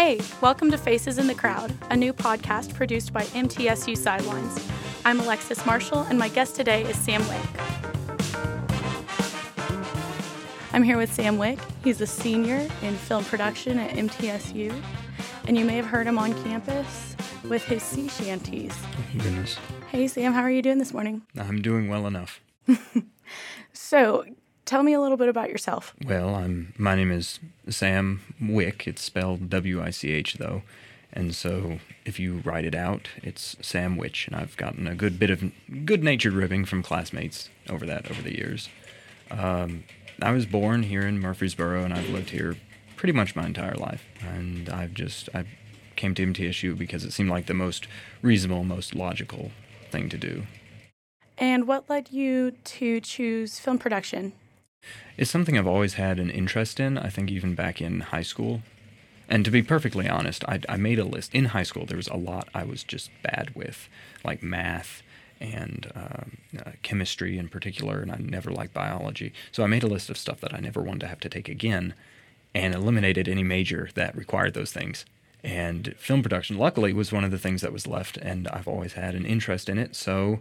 Hey, welcome to Faces in the Crowd, a new podcast produced by MTSU Sidelines. I'm Alexis Marshall, and my guest today is Sam Wich. I'm here with Sam Wich. He's a senior in film production at MTSU, and you may have heard him on campus with his sea shanties. Oh, goodness. Hey, Sam, how are you doing this morning? I'm doing well enough. So, tell me a little bit about yourself. Well, I'm. My name is Sam Wich. It's spelled W-I-C-H though, and so if you write it out, it's Sam Witch. And I've gotten a good bit of good-natured ribbing from classmates over that over the years. Um, I was born here in Murfreesboro, and I've lived here pretty much my entire life. And I've just I came to MTSU because it seemed like the most reasonable, most logical thing to do. And what led you to choose film production? It's something I've always had an interest in, I think even back in high school. And to be perfectly honest, I, I made a list. In high school, there was a lot I was just bad with, like math and um, uh, chemistry in particular, and I never liked biology. So I made a list of stuff that I never wanted to have to take again and eliminated any major that required those things. And film production, luckily, was one of the things that was left, and I've always had an interest in it, so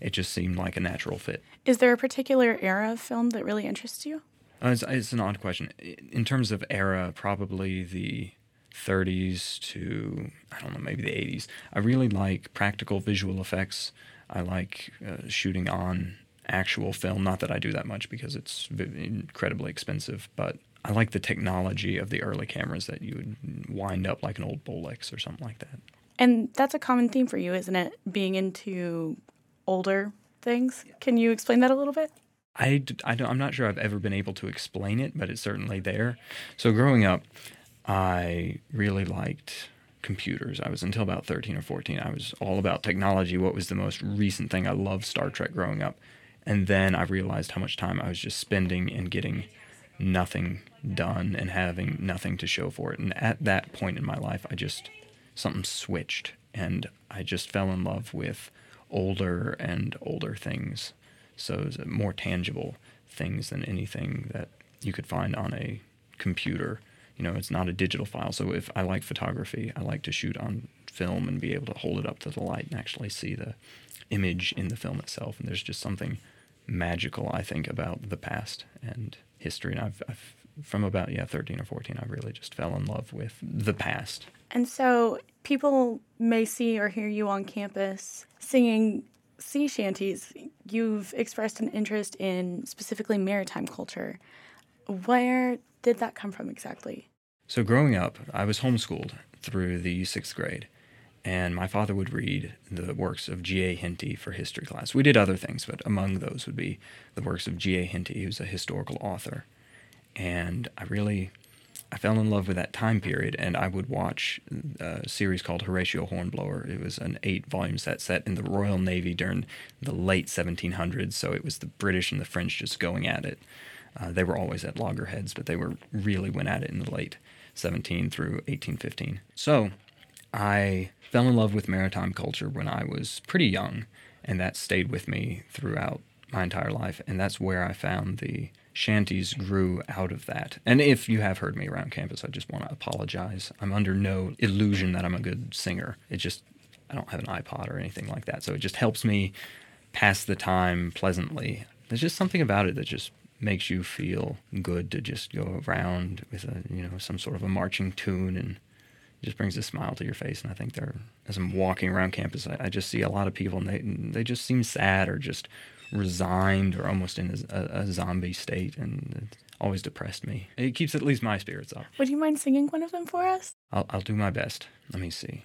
it just seemed like a natural fit. Is there a particular era of film that really interests you? Uh, it's, it's an odd question. In terms of era, probably the 30s to, I don't know, maybe the 80s. I really like practical visual effects. I like uh, shooting on actual film. Not that I do that much because it's v- incredibly expensive, but I like the technology of the early cameras that you would wind up like an old Bolex or something like that. And that's a common theme for you, isn't it? Being into older things. Can you explain that a little bit? I don't, I'm not sure I've ever been able to explain it, but it's certainly there. So growing up, I really liked computers. I was until about 13 or 14. I was all about technology. What was the most recent thing? I loved Star Trek growing up. And then I realized how much time I was just spending and getting nothing done and having nothing to show for it. And at that point in my life, I just, something switched and I just fell in love with older and older things. So more tangible things than anything that you could find on a computer. You know, it's not a digital file. So if I like photography, I like to shoot on film and be able to hold it up to the light and actually see the image in the film itself. And there's just something magical, I think, about the past and history. And I've, I've from about yeah 13 or 14, I really just fell in love with the past. And so people may see or hear you on campus singing sea shanties. You've expressed an interest in specifically maritime culture. Where did that come from exactly? So growing up, I was homeschooled through the sixth grade, and my father would read the works of G.A. Henty for history class. We did other things, but among those would be the works of G.A. Henty, who's a historical author. And I really, I fell in love with that time period, and I would watch a series called Horatio Hornblower. It was an eight-volume set set in the Royal Navy during the late 1700s, so it was the British and the French just going at it. Uh, they were always at loggerheads, but they were really went at it in the late 17 through 1815. So I fell in love with maritime culture when I was pretty young, and that stayed with me throughout my entire life. And that's where I found the shanties grew out of that. And if you have heard me around campus, I just want to apologize. I'm under no illusion that I'm a good singer. It just, I don't have an iPod or anything like that. So it just helps me pass the time pleasantly. There's just something about it that just makes you feel good to just go around with a you know some sort of a marching tune and just brings a smile to your face and i think they're as i'm walking around campus I, I just see a lot of people and they they just seem sad or just resigned or almost in a, a, zombie state and it always depressed me. It keeps at least my spirits up. Would you mind singing one of them for us? i'll, I'll do my best. Let me see.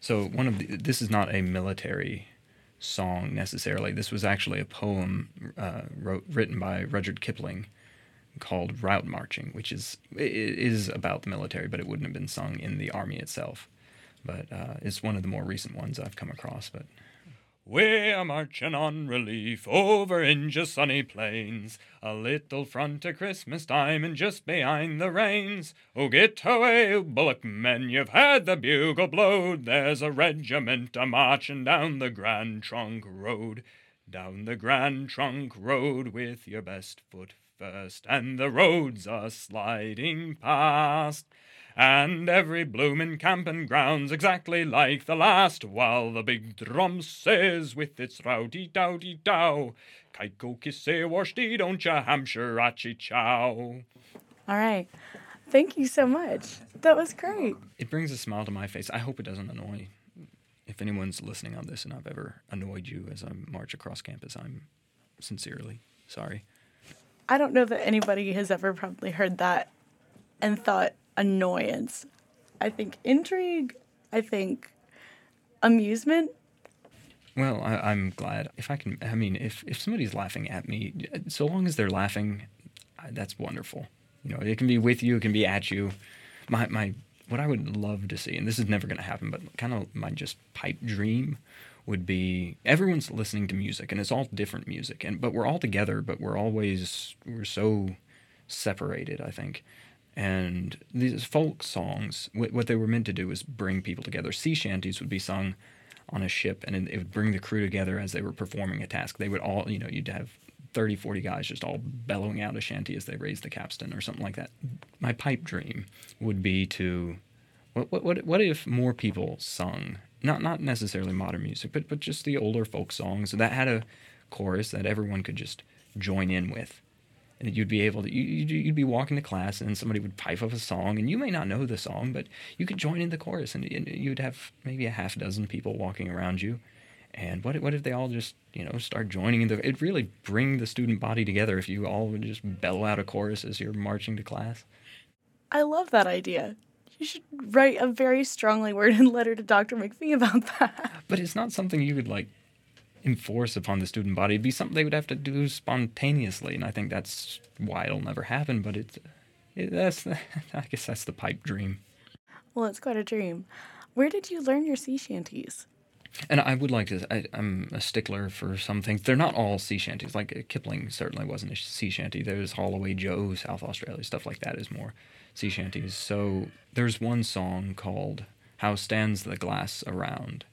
So one of the this is not a military song necessarily. This was actually a poem uh, wrote, written by Rudyard Kipling called Route Marching, which is is about the military, but it wouldn't have been sung in the army itself. But uh, it's one of the more recent ones I've come across. But we are marching on relief over India's sunny plains, a little front of Christmas time and just behind the rains. Oh, get away, bullock men, you've had the bugle blowed. There's a regiment a marching down the Grand Trunk Road. Down the Grand Trunk Road with your best foot first, and the roads are sliding past. and every bloomin' campin' ground's exactly like the last, while the big drum says with its rowdy dowdy dow, Kaiko kisse washti don't ya Hampshire achi chow. All right. Thank you so much. That was great. It brings a smile to my face. I hope it doesn't annoy. If anyone's listening on this and I've ever annoyed you as I march across campus, I'm sincerely sorry. I don't know that anybody has ever probably heard that and thought annoyance. I think intrigue. I think amusement. Well, I, am glad if I can. I mean, if if somebody's laughing at me, so long as they're laughing, that's wonderful. You know, it can be with you, it can be at you. My my, what I would love to see, and this is never going to happen, but kind of my just pipe dream would be everyone's listening to music and it's all different music and but we're all together but we're always we're so separated i think. And these folk songs what they were meant to do was bring people together. Sea shanties would be sung on a ship and it would bring the crew together as they were performing a task. They would all you know you'd have 30 40 guys just all bellowing out a shanty as they raised the capstan or something like that. My pipe dream would be to what what what, what if more people sung not not necessarily modern music, but but just the older folk songs that had a chorus that everyone could just join in with. And you'd be able to you, you'd be walking to class and somebody would pipe up a song and you may not know the song, but you could join in the chorus and, you'd have maybe a half dozen people walking around you. And what what if they all just you know start joining in the? It really bring the student body together if you all would just bellow out a chorus as you're marching to class. I love that idea. You should write a very strongly worded letter to Dr. McPhee about that. But it's not something you could like enforce upon the student body. It'd be something they would have to do spontaneously, and I think that's why it'll never happen. But it's it, that's I guess that's the pipe dream. Well, it's quite a dream. Where did you learn your sea shanties? And I would like to. I, am a stickler for some things. They're not all sea shanties. Like Kipling certainly wasn't a sea shanty. There's Haul Away Joe, South Australia, stuff like that is more sea shanties. So there's one song called "How Stands the Glass Around,"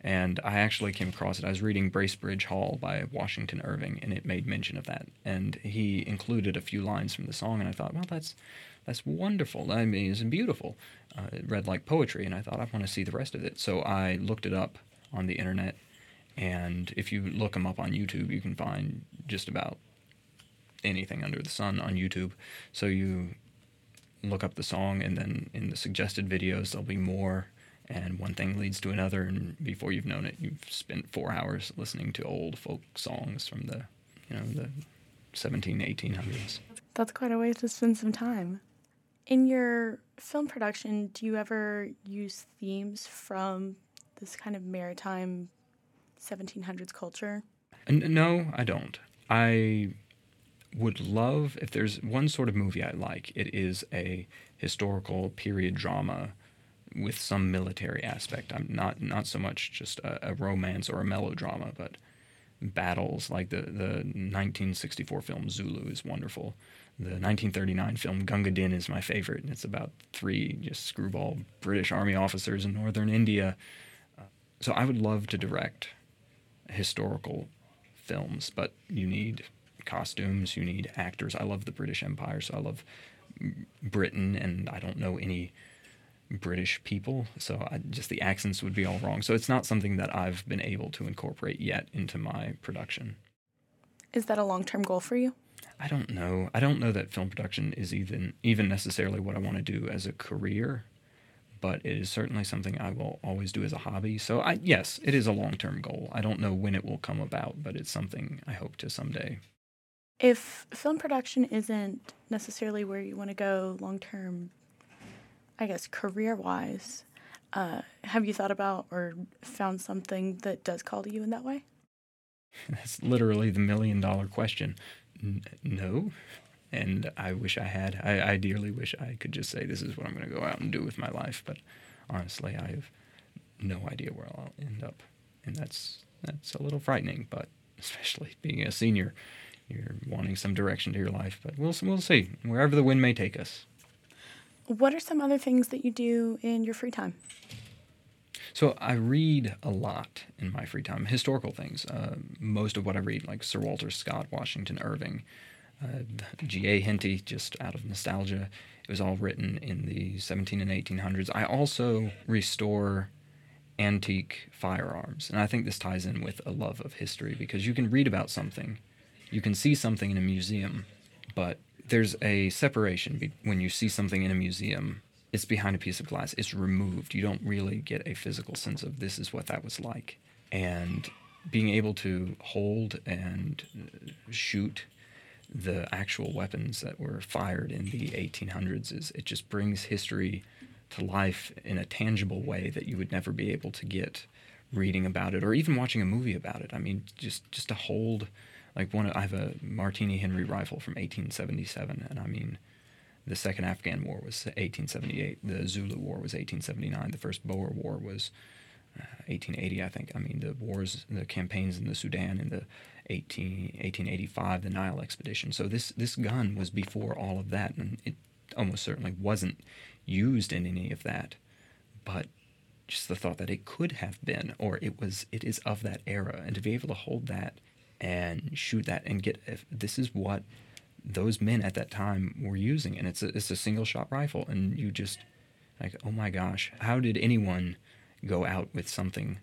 and I actually came across it. I was reading Bracebridge Hall by Washington Irving, and it made mention of that. And he included a few lines from the song, and I thought, well, that's that's wonderful. I mean, it's beautiful. Uh, it read like poetry, and I thought I want to see the rest of it. So I looked it up on the internet. And if you look them up on YouTube, you can find just about anything under the sun on YouTube. So you look up the song, and then in the suggested videos, there'll be more. And one thing leads to another, and before you've known it, you've spent four hours listening to old folk songs from the, you know, the 17, 1800s. That's quite a way to spend some time. In your film production, do you ever use themes from this kind of maritime 1700s culture? No, I don't. I would love if there's one sort of movie I like, it is a historical period drama with some military aspect. I'm not not so much just a, a romance or a melodrama, but battles like the the 1964 film Zulu is wonderful. The 1939 film Gunga Din is my favorite, and it's about three just screwball British Army officers in northern India uh, so I would love to direct historical films, but you need costumes, you need actors. I love the British Empire, so I love Britain, and I don't know any British people, so I, just the accents would be all wrong. So it's not something that I've been able to incorporate yet into my production. Is that a long term goal for you? I don't know. I don't know that film production is even even necessarily what I want to do as a career but it is certainly something I will always do as a hobby. So, I, yes, it is a long term goal. I don't know when it will come about, but it's something I hope to someday. If film production isn't necessarily where you want to go long term, I guess career wise, uh, have you thought about or found something that does call to you in that way? That's literally the million dollar question. N- no and I wish I had. I, I dearly wish I could just say this is what I'm going to go out and do with my life, but honestly, I have no idea where I'll end up, and that's that's a little frightening. But especially being a senior, you're wanting some direction to your life. But we'll we'll see wherever the wind may take us. What are some other things that you do in your free time? So I read a lot in my free time, historical things. Uh, most of what I read, like Sir Walter Scott, Washington Irving, uh, G.A. Henty, just out of nostalgia. It was all written in the 17 and 1800s. I also restore antique firearms, and I think this ties in with a love of history because you can read about something, you can see something in a museum, but there's a separation be- when you see something in a museum. It's behind a piece of glass. It's removed. You don't really get a physical sense of this is what that was like. And being able to hold and uh, shoot the actual weapons that were fired in the 1800s is it just brings history to life in a tangible way that you would never be able to get reading about it or even watching a movie about it. I mean, just just to hold like one I have a Martini Henry rifle from 1877 and I mean the second Afghan war was 1878, the Zulu war was 1879, the first Boer war was 1880, uh, I think. I mean, the wars, the campaigns in the Sudan in the 18, 1885, the Nile expedition. So this this gun was before all of that, and it almost certainly wasn't used in any of that. But just the thought that it could have been, or it was, it is of that era, and to be able to hold that and shoot that and get if this is what those men at that time were using, and it's a it's a single shot rifle, and you just like, oh my gosh, how did anyone go out with something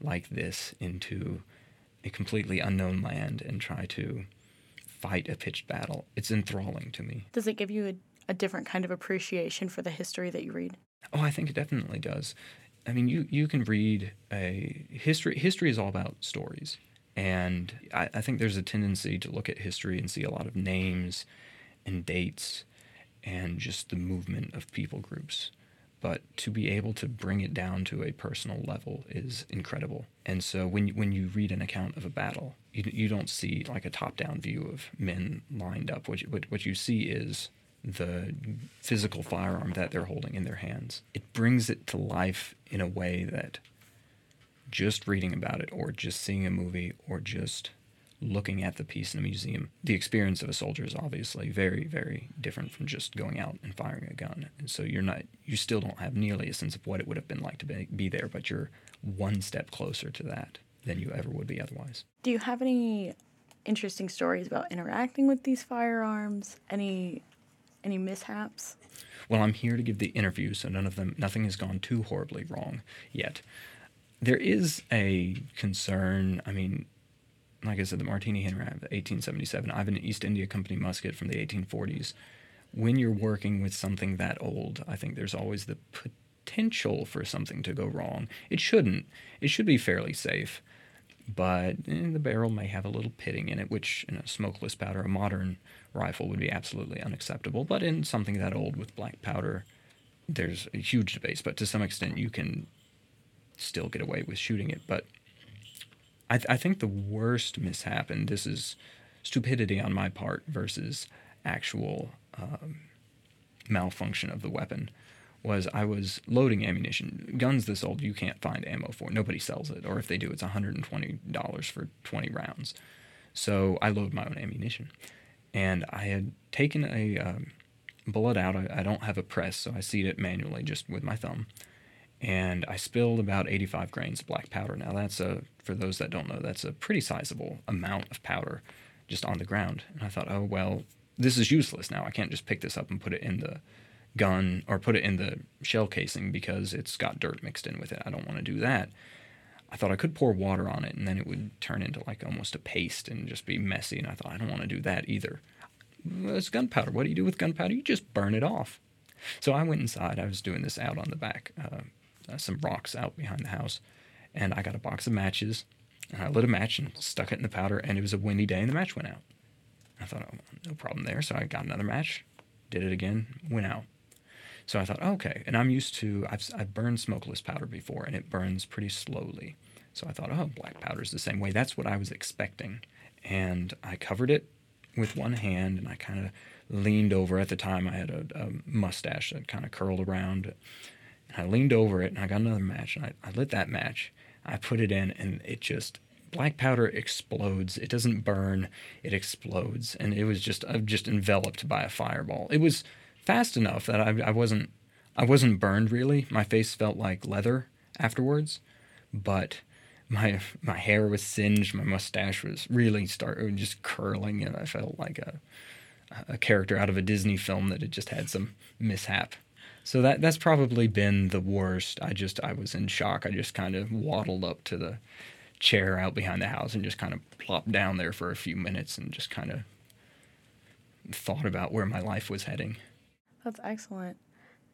like this into a completely unknown land and try to fight a pitched battle. It's enthralling to me. Does it give you a, a different kind of appreciation for the history that you read? Oh, I think it definitely does. I mean, you, you can read a history. History is all about stories. And I, I think there's a tendency to look at history and see a lot of names and dates and just the movement of people groups but to be able to bring it down to a personal level is incredible. And so when when you read an account of a battle, you, you don't see like a top-down view of men lined up. What you, what, what you see is the physical firearm that they're holding in their hands. It brings it to life in a way that just reading about it or just seeing a movie or just looking at the piece in a museum. The experience of a soldier is obviously very, very different from just going out and firing a gun. And so you're not, you still don't have nearly a sense of what it would have been like to be, be there, but you're one step closer to that than you ever would be otherwise. Do you have any interesting stories about interacting with these firearms? Any any mishaps? Well, I'm here to give the interview, so none of them, nothing has gone too horribly wrong yet. There is a concern. I mean, like I said, the Martini Henry, 1877. I have an East India Company musket from the 1840s. When you're working with something that old, I think there's always the potential for something to go wrong. It shouldn't. It should be fairly safe, but eh, the barrel may have a little pitting in it, which in a smokeless powder, a modern rifle would be absolutely unacceptable. But in something that old with black powder, there's a huge debate. But to some extent, you can still get away with shooting it. But I, th- I think the worst mishap, and this is stupidity on my part versus actual um, malfunction of the weapon, was I was loading ammunition. Guns this old, you can't find ammo for. Nobody sells it, or if they do, it's $120 for 20 rounds. So I load my own ammunition. And I had taken a um, bullet out. I, I don't have a press, so I seat it manually just with my thumb and I spilled about 85 grains of black powder. Now, that's a, for those that don't know, that's a pretty sizable amount of powder just on the ground. And I thought, oh, well, this is useless now. I can't just pick this up and put it in the gun or put it in the shell casing because it's got dirt mixed in with it. I don't want to do that. I thought I could pour water on it and then it would turn into like almost a paste and just be messy. And I thought, I don't want to do that either. Well, it's gunpowder. What do you do with gunpowder? You just burn it off. So I went inside. I was doing this out on the back uh, some rocks out behind the house, and I got a box of matches, and I lit a match and stuck it in the powder, and it was a windy day, and the match went out. I thought, oh, no problem there. So I got another match, did it again, went out. So I thought, okay. And I'm used to, I've, I've burned smokeless powder before, and it burns pretty slowly. So I thought, oh, black powder is the same way. That's what I was expecting. And I covered it with one hand, and I kind of leaned over. At the time, I had a, a mustache that kind of curled around. I leaned over it and I got another match and I, I lit that match. I put it in and it just black powder explodes. It doesn't burn, it explodes, and it was just uh, just enveloped by a fireball. It was fast enough that I, I wasn't I wasn't burned really. My face felt like leather afterwards, but my my hair was singed, my mustache was really start just curling, and I felt like a a character out of a Disney film that had just had some mishap. So that that's probably been the worst. I just I was in shock. I just kind of waddled up to the chair out behind the house and just kind of plopped down there for a few minutes and just kind of thought about where my life was heading. That's excellent.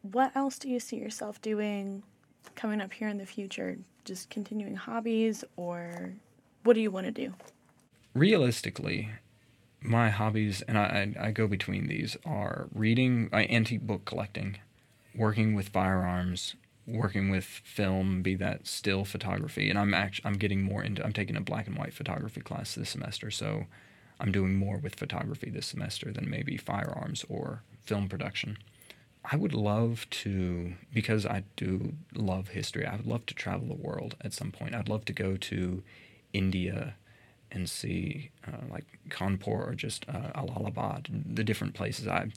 What else do you see yourself doing coming up here in the future? Just continuing hobbies or what do you want to do? Realistically, my hobbies, and I, I go between these, are reading, uh, antique book collecting, working with firearms, working with film, be that still photography, and I'm actually I'm getting more into. I'm taking a black and white photography class this semester, so I'm doing more with photography this semester than maybe firearms or film production. I would love to, because I do love history, I would love to travel the world at some point. I'd love to go to India and see uh, like Kanpur or just uh, Allahabad, the different places. I,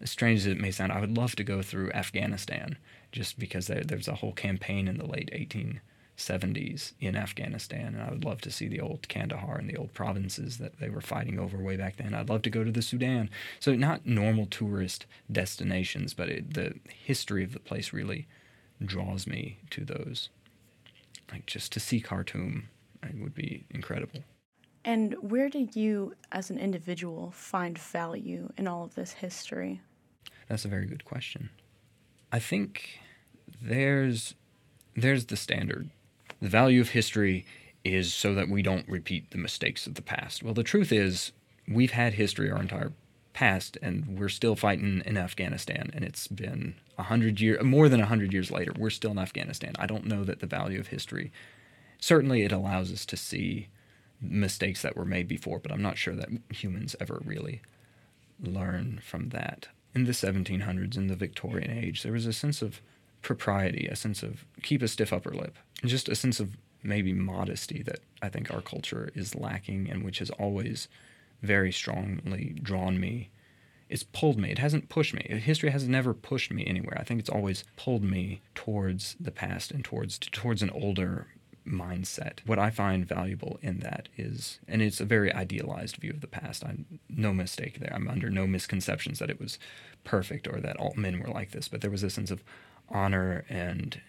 as strange as it may sound, I would love to go through Afghanistan just because there, there's a whole campaign in the late 1870s in Afghanistan, and I would love to see the old Kandahar and the old provinces that they were fighting over way back then. I'd love to go to the Sudan. So not normal tourist destinations, but it, the history of the place really draws me to those. Like just to see Khartoum, it would be incredible. And where do you, as an individual, find value in all of this history? That's a very good question. I think there's there's the standard. The value of history is so that we don't repeat the mistakes of the past. Well, the truth is we've had history our entire past and we're still fighting in Afghanistan and it's been a hundred year more than a hundred years later. We're still in Afghanistan. I don't know that the value of history certainly it allows us to see mistakes that were made before, but I'm not sure that humans ever really learn from that. In the 1700s, in the Victorian age, there was a sense of propriety, a sense of keep a stiff upper lip, just a sense of maybe modesty that I think our culture is lacking and which has always very strongly drawn me. It's pulled me. It hasn't pushed me. History has never pushed me anywhere. I think it's always pulled me towards the past and towards towards an older, mindset. What I find valuable in that is, and it's a very idealized view of the past. I'm no mistake there. I'm under no misconceptions that it was perfect or that all men were like this, but there was a sense of honor and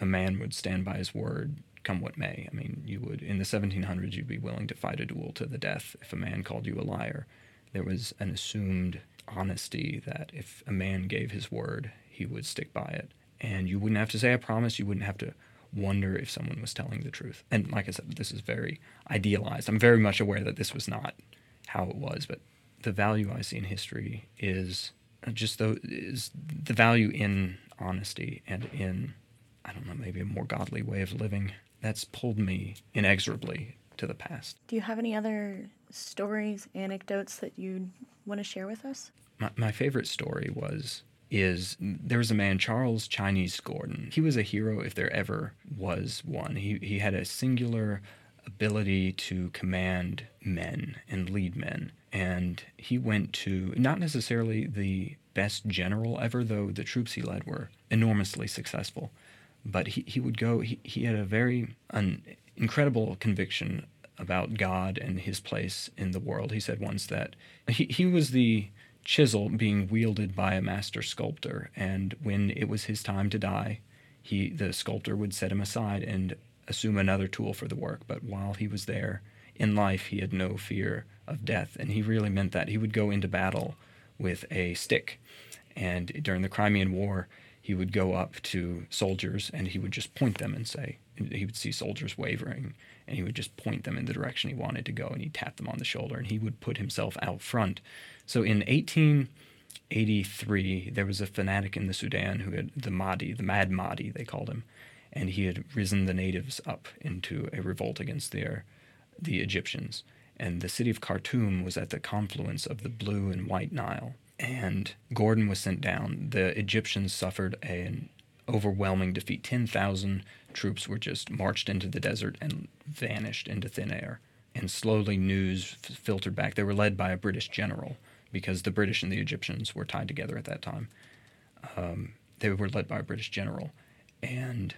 a man would stand by his word come what may. I mean, you would, in the 1700s, you'd be willing to fight a duel to the death if a man called you a liar. There was an assumed honesty that if a man gave his word, he would stick by it. And you wouldn't have to say, I promise. You wouldn't have to wonder if someone was telling the truth. And like I said, this is very idealized. I'm very much aware that this was not how it was, but the value I see in history is uh, just the is the value in honesty and in I don't know maybe a more godly way of living that's pulled me inexorably to the past. Do you have any other stories, anecdotes that you want to share with us? My, my favorite story was is there was a man, Charles Chinese Gordon. He was a hero if there ever was one. He, he had a singular ability to command men and lead men. And he went to not necessarily the best general ever, though the troops he led were enormously successful. But he, he would go, he, he had a very un, incredible conviction about God and his place in the world. He said once that he, he was the chisel being wielded by a master sculptor, and when it was his time to die, he the sculptor would set him aside and assume another tool for the work. But while he was there in life, he had no fear of death, and he really meant that. He would go into battle with a stick, and during the Crimean War, he would go up to soldiers and he would just point them and say, he would see soldiers wavering, and he would just point them in the direction he wanted to go, and he'd tap them on the shoulder, and he would put himself out front so in 1883, there was a fanatic in the Sudan who had the Mahdi, the Mad Mahdi, they called him, and he had risen the natives up into a revolt against their, the Egyptians. And the city of Khartoum was at the confluence of the Blue and White Nile. And Gordon was sent down. The Egyptians suffered an overwhelming defeat. 10,000 troops were just marched into the desert and vanished into thin air. And slowly news f- filtered back. They were led by a British general because the British and the Egyptians were tied together at that time. Um, they were led by a British general, and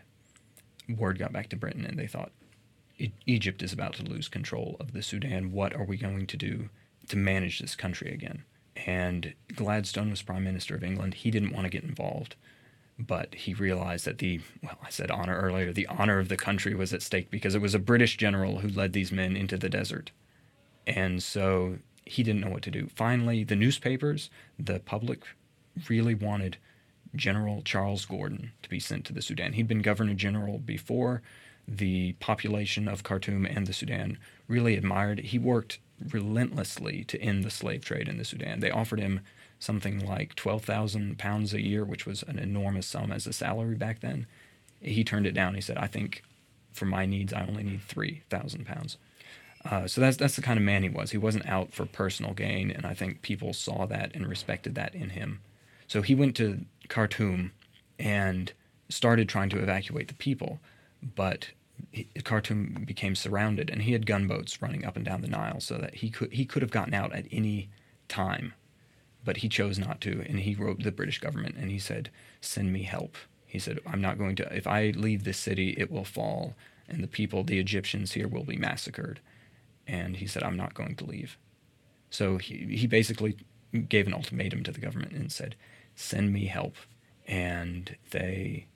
word got back to Britain, and they thought, e- Egypt is about to lose control of the Sudan. What are we going to do to manage this country again? And Gladstone was Prime Minister of England. He didn't want to get involved, but he realized that the, well, I said honor earlier, the honor of the country was at stake because it was a British general who led these men into the desert. And so he didn't know what to do. Finally, the newspapers, the public really wanted General Charles Gordon to be sent to the Sudan. He'd been governor general before. The population of Khartoum and the Sudan really admired. He worked relentlessly to end the slave trade in the Sudan. They offered him something like 12,000 pounds a year, which was an enormous sum as a salary back then. He turned it down. He said, I think for my needs, I only need 3,000 pounds. Uh, so that's that's the kind of man he was. He wasn't out for personal gain, and I think people saw that and respected that in him. So he went to Khartoum and started trying to evacuate the people, but Khartoum became surrounded, and he had gunboats running up and down the Nile, so that he could he could have gotten out at any time, but he chose not to, and he wrote the British government and he said, "Send me help." He said, "I'm not going to. If I leave this city, it will fall, and the people, the Egyptians here, will be massacred." And he said, "I'm not going to leave." So he he basically gave an ultimatum to the government and said, send me help. And they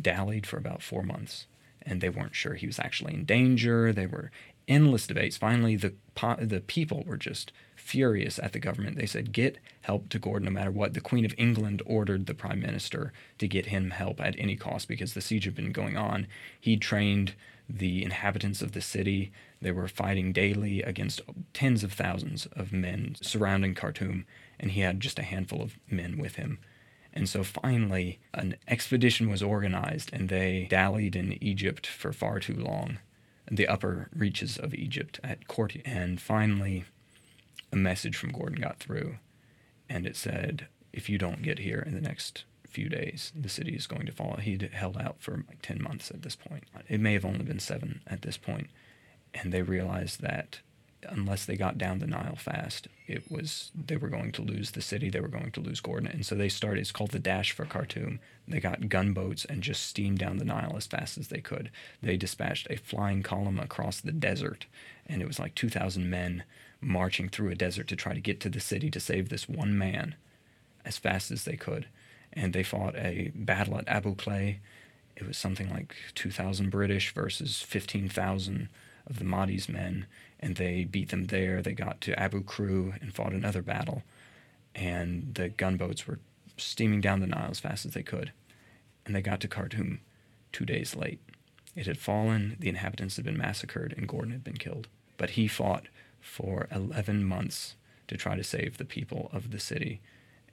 dallied for about four months, and they weren't sure he was actually in danger. They were endless debates. Finally, the the people were just furious at the government. They said, "Get help to Gordon, no matter what." The Queen of England ordered the Prime Minister to get him help at any cost because the siege had been going on. He trained the inhabitants of the city. They were fighting daily against tens of thousands of men surrounding Khartoum, and he had just a handful of men with him. And so finally, an expedition was organized, and they dallied in Egypt for far too long, the upper reaches of Egypt at Korti. And finally, a message from Gordon got through, and it said, If you don't get here in the next few days, the city is going to fall. He'd held out for like 10 months at this point. It may have only been seven at this. And they realized that unless they got down the Nile fast, it was they were going to lose the city. They were going to lose Gordon, and so they started. It's called the Dash for Khartoum. They got gunboats and just steamed down the Nile as fast as they could. They dispatched a flying column across the desert, and it was like two thousand men marching through a desert to try to get to the city to save this one man as fast as they could. And they fought a battle at Abu Klea. It was something like 2,000 British versus 15,000 of the Mahdi's men, and they beat them there. They got to Abu Kru and fought another battle, and the gunboats were steaming down the Nile as fast as they could. And they got to Khartoum two days late. It had fallen, the inhabitants had been massacred, and Gordon had been killed. But he fought for 11 months to try to save the people of the city.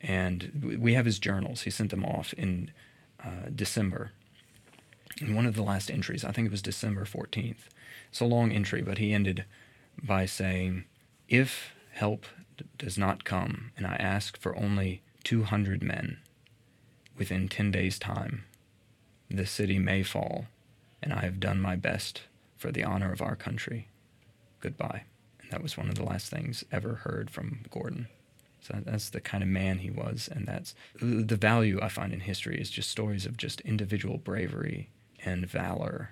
And we have his journals. He sent them off in uh, December. In one of the last entries, I think it was December 14th, it's a long entry, but he ended by saying, If help d- does not come, and I ask for only 200 men within 10 days' time, the city may fall, and I have done my best for the honor of our country. Goodbye. That was one of the last things ever heard from Gordon. So that's the kind of man he was, and that's the value I find in history is just stories of just individual bravery and valor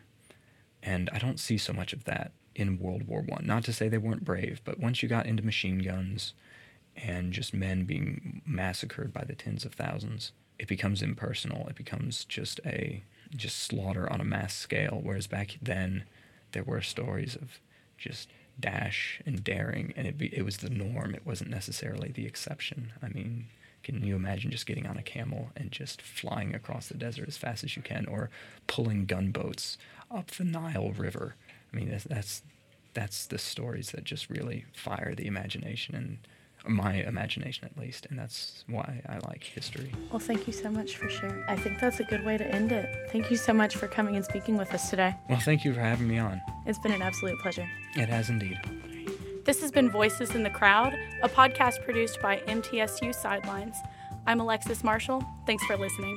and I don't see so much of that in World War One. Not to say they weren't brave, but once you got into machine guns and just men being massacred by the tens of thousands, it becomes impersonal. It becomes just a just slaughter on a mass scale. Whereas back then, there were stories of just dash and daring, and it be, it was the norm. It wasn't necessarily the exception. I mean, can you imagine just getting on a camel and just flying across the desert as fast as you can, or pulling gunboats up the Nile River? I mean, that's that's, that's the stories that just really fire the imagination and my imagination at least, and that's why I like history. Well, thank you so much for sharing. I think that's a good way to end it. Thank you so much for coming and speaking with us today. Well, thank you for having me on. It's been an absolute pleasure. It has indeed. This has been Voices in the Crowd, a podcast produced by MTSU Sidelines. I'm Alexis Marshall. Thanks for listening.